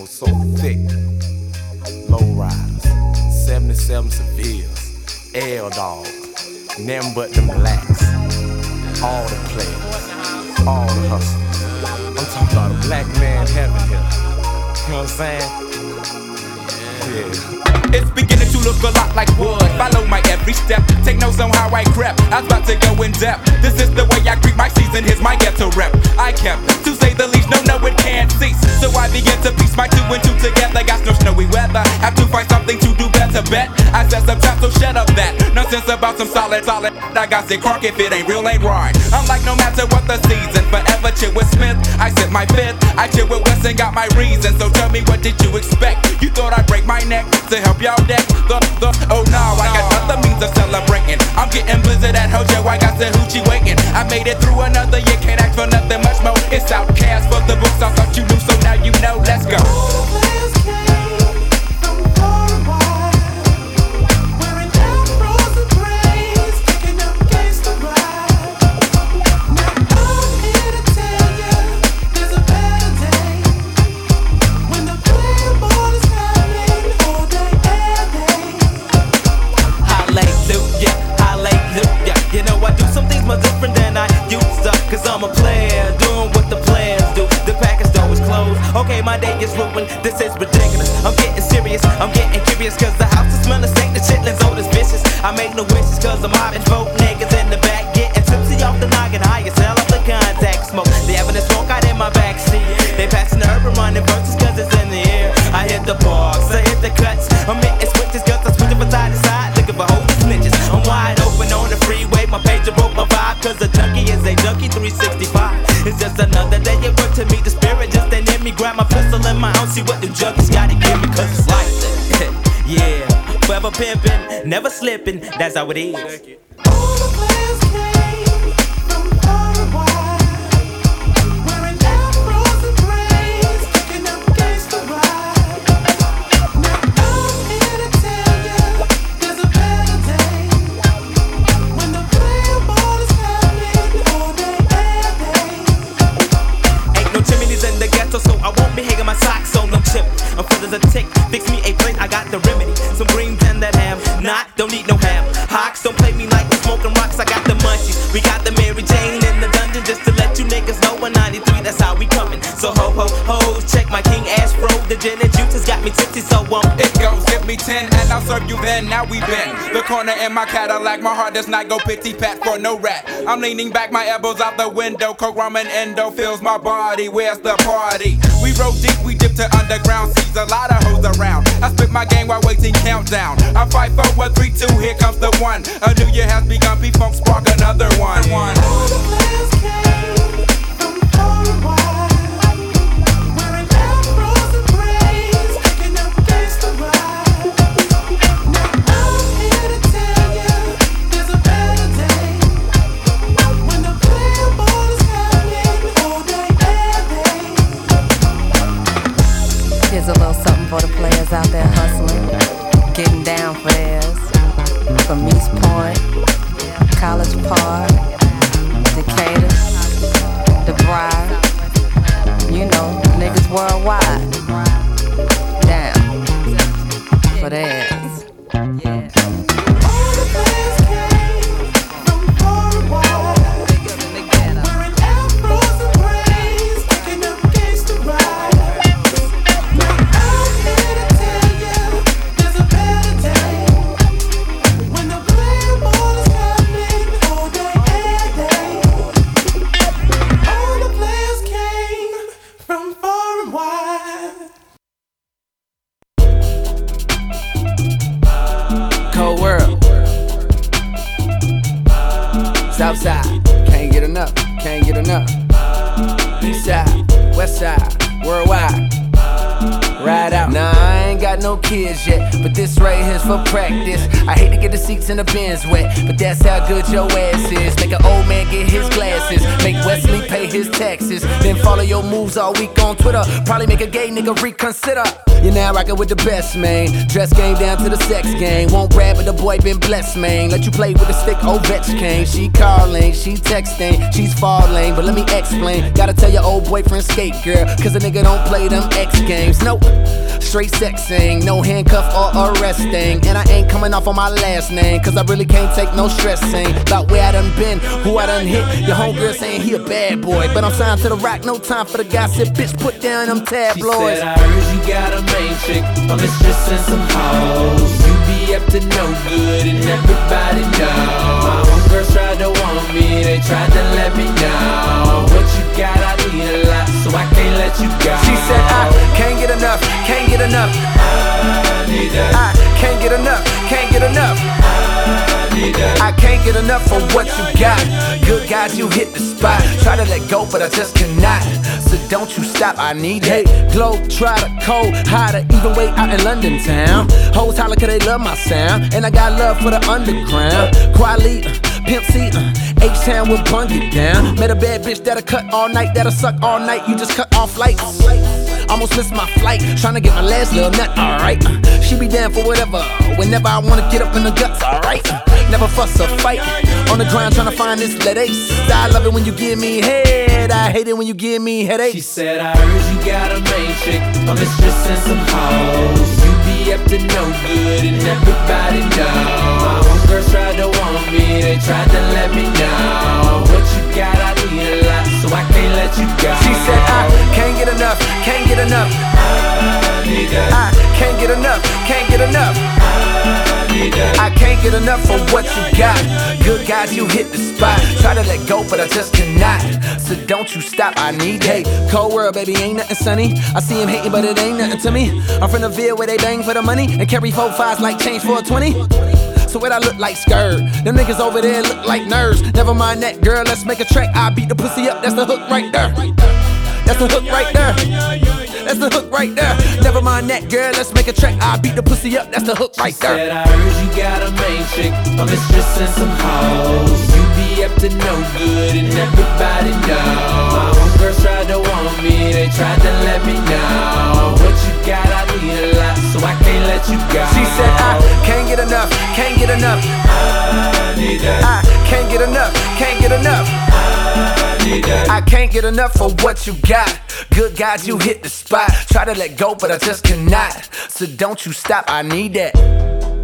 Was so thick. Low riders, 77 Sevilles, L Dog, them but them blacks. All the players, all the hustlers. I'm talking about a black man heaven here. You know what I'm saying? It's beginning to look a lot like wood. Follow my every step. Take notes on how I crept. I was about to go in depth. This is the way I greet my season. Here's my ghetto rep. I kept, to say the least, no, no, it can't cease. So I begin to piece my two and two together. Got no snowy weather. Have to find something to do better. Bet I said some trap, so shut up that. Nonsense about some solid, solid. I got sick crunk if it ain't real, ain't right. I'm like, no matter what the season, forever chill with Smith. I sip my fifth. I chill with West and got my reason. So tell me, what did you expect? You thought I'd break my neck to help y'all deck? The, the, oh no, I got other means of celebrating. I'm getting blizzard at Hojo, I got the hoochie waiting. I made it through another year, can't ask for nothing more. I make no wishes cause I'm mobbing folk niggas in the back. Getting tipsy off the noggin, high as hell off the contact smoke. They having a smoke out in my backseat. They passing the urban running verses cause it's in the air. I hit the bars, I hit the cuts. I'm hitting switches cause I'm switching from side to side. Looking for holy snitches. I'm wide open on the freeway, my pager broke my vibe. Cause a junkie is a junkie 365. It's just another day at work to meet the spirit. Just ain't in me, grab my pistol in my ounce. See what the junkies gotta give me cause it's life. yeah, forever pimping never slipping. That's how it is. We been the corner in my Cadillac. My heart does not go pity pat for no rat. I'm leaning back, my elbows out the window. Coke, and endo fills my body. Where's the party? We rode deep, we dipped to underground Sees A lot of hoes around. I spit my game while waiting countdown. I fight for what three, two, here comes the one. A new year has begun, P-Funk spark another one. one. Here's kids yet, but this right here's for practice. I hate to get the seats in the bins wet, but that's how good your ass is. Make an old man get his glasses, make Wesley pay his taxes, then follow your moves all week on Twitter. Probably make a gay nigga reconsider. You're now rockin' with the best, man. Dress game down to the sex game. Won't rap, but the boy been blessed, man. Let you play with the stick, Ovechkin. She calling, she texting, she's falling. But let me explain. Gotta tell your old boyfriend skate, girl. Cause a nigga don't play them X games. Nope. Straight sexing, no handcuff or arresting. And I ain't coming off on my last name. Cause I really can't take no stressing. About where I done been, who I done hit. Your homegirl saying he a bad boy. But I'm signed to the rock, no time for the gossip. Bitch, put down them tabloids. She Said I heard you got a main chick, a mistress and some hoes. You be up to no good and everybody know. My homegirls tried to want me, they tried to let me know. What you got, I need a lot, so I can't let you go. She said I can't get enough, can't get enough. I need that. I can't get enough, can't get enough. I. I can't get enough for what you got. Good God, you hit the spot. Try to let go, but I just cannot. So don't you stop, I need that. Glow, try to cold, hotter, even way out in London town. Hoes holler cause they love my sound. And I got love for the underground. Quality, uh, Pimp C, uh, H-Town will bung it down. Met a bad bitch that'll cut all night, that'll suck all night. You just cut off lights. Almost missed my flight, trying to get my last little nut, alright. She be down for whatever, whenever I wanna get up in the guts, alright. Never fuss or fight, on the grind trying to find this let ace. I love it when you give me head, I hate it when you give me headaches. She said I heard you got a main chick, a mistress and some hoes. You be up to no good and everybody know. My homegirls tried to want me, they tried to let me know. What you got, I need a lot, so I can't let you go. She said I can't get enough, can't get enough. I. I can't get enough, can't get enough. I. I can't get enough for what you got. Good God, you hit the spot. Try to let go, but I just cannot. So don't you stop, I need that. Cold world, baby, ain't nothing sunny. I see him hating, but it ain't nothing to me. I'm from the Ville where they bang for the money and carry four fives like change for a 20. So what I look like skirt. Them niggas over there look like nerds. Never mind that, girl. Let's make a track. I beat the pussy up. That's the hook right there. That's the hook right there. That's the hook right there. Never mind that, girl. Let's make a track. I beat the pussy up. That's the hook right there. Said I heard you got a main chick, a mistress and some hoes. You be up to no good and everybody know. My homegirls tried to want me, they tried to let me know. What you got, I need a lot, so I can't let you go. She said I can't get enough, can't get enough. I need that. I can't get enough, can't get enough. I need that. I can't get enough for what you got. Good guys, you hit the spot. Try to let go, but I just cannot. So don't you stop, I need that.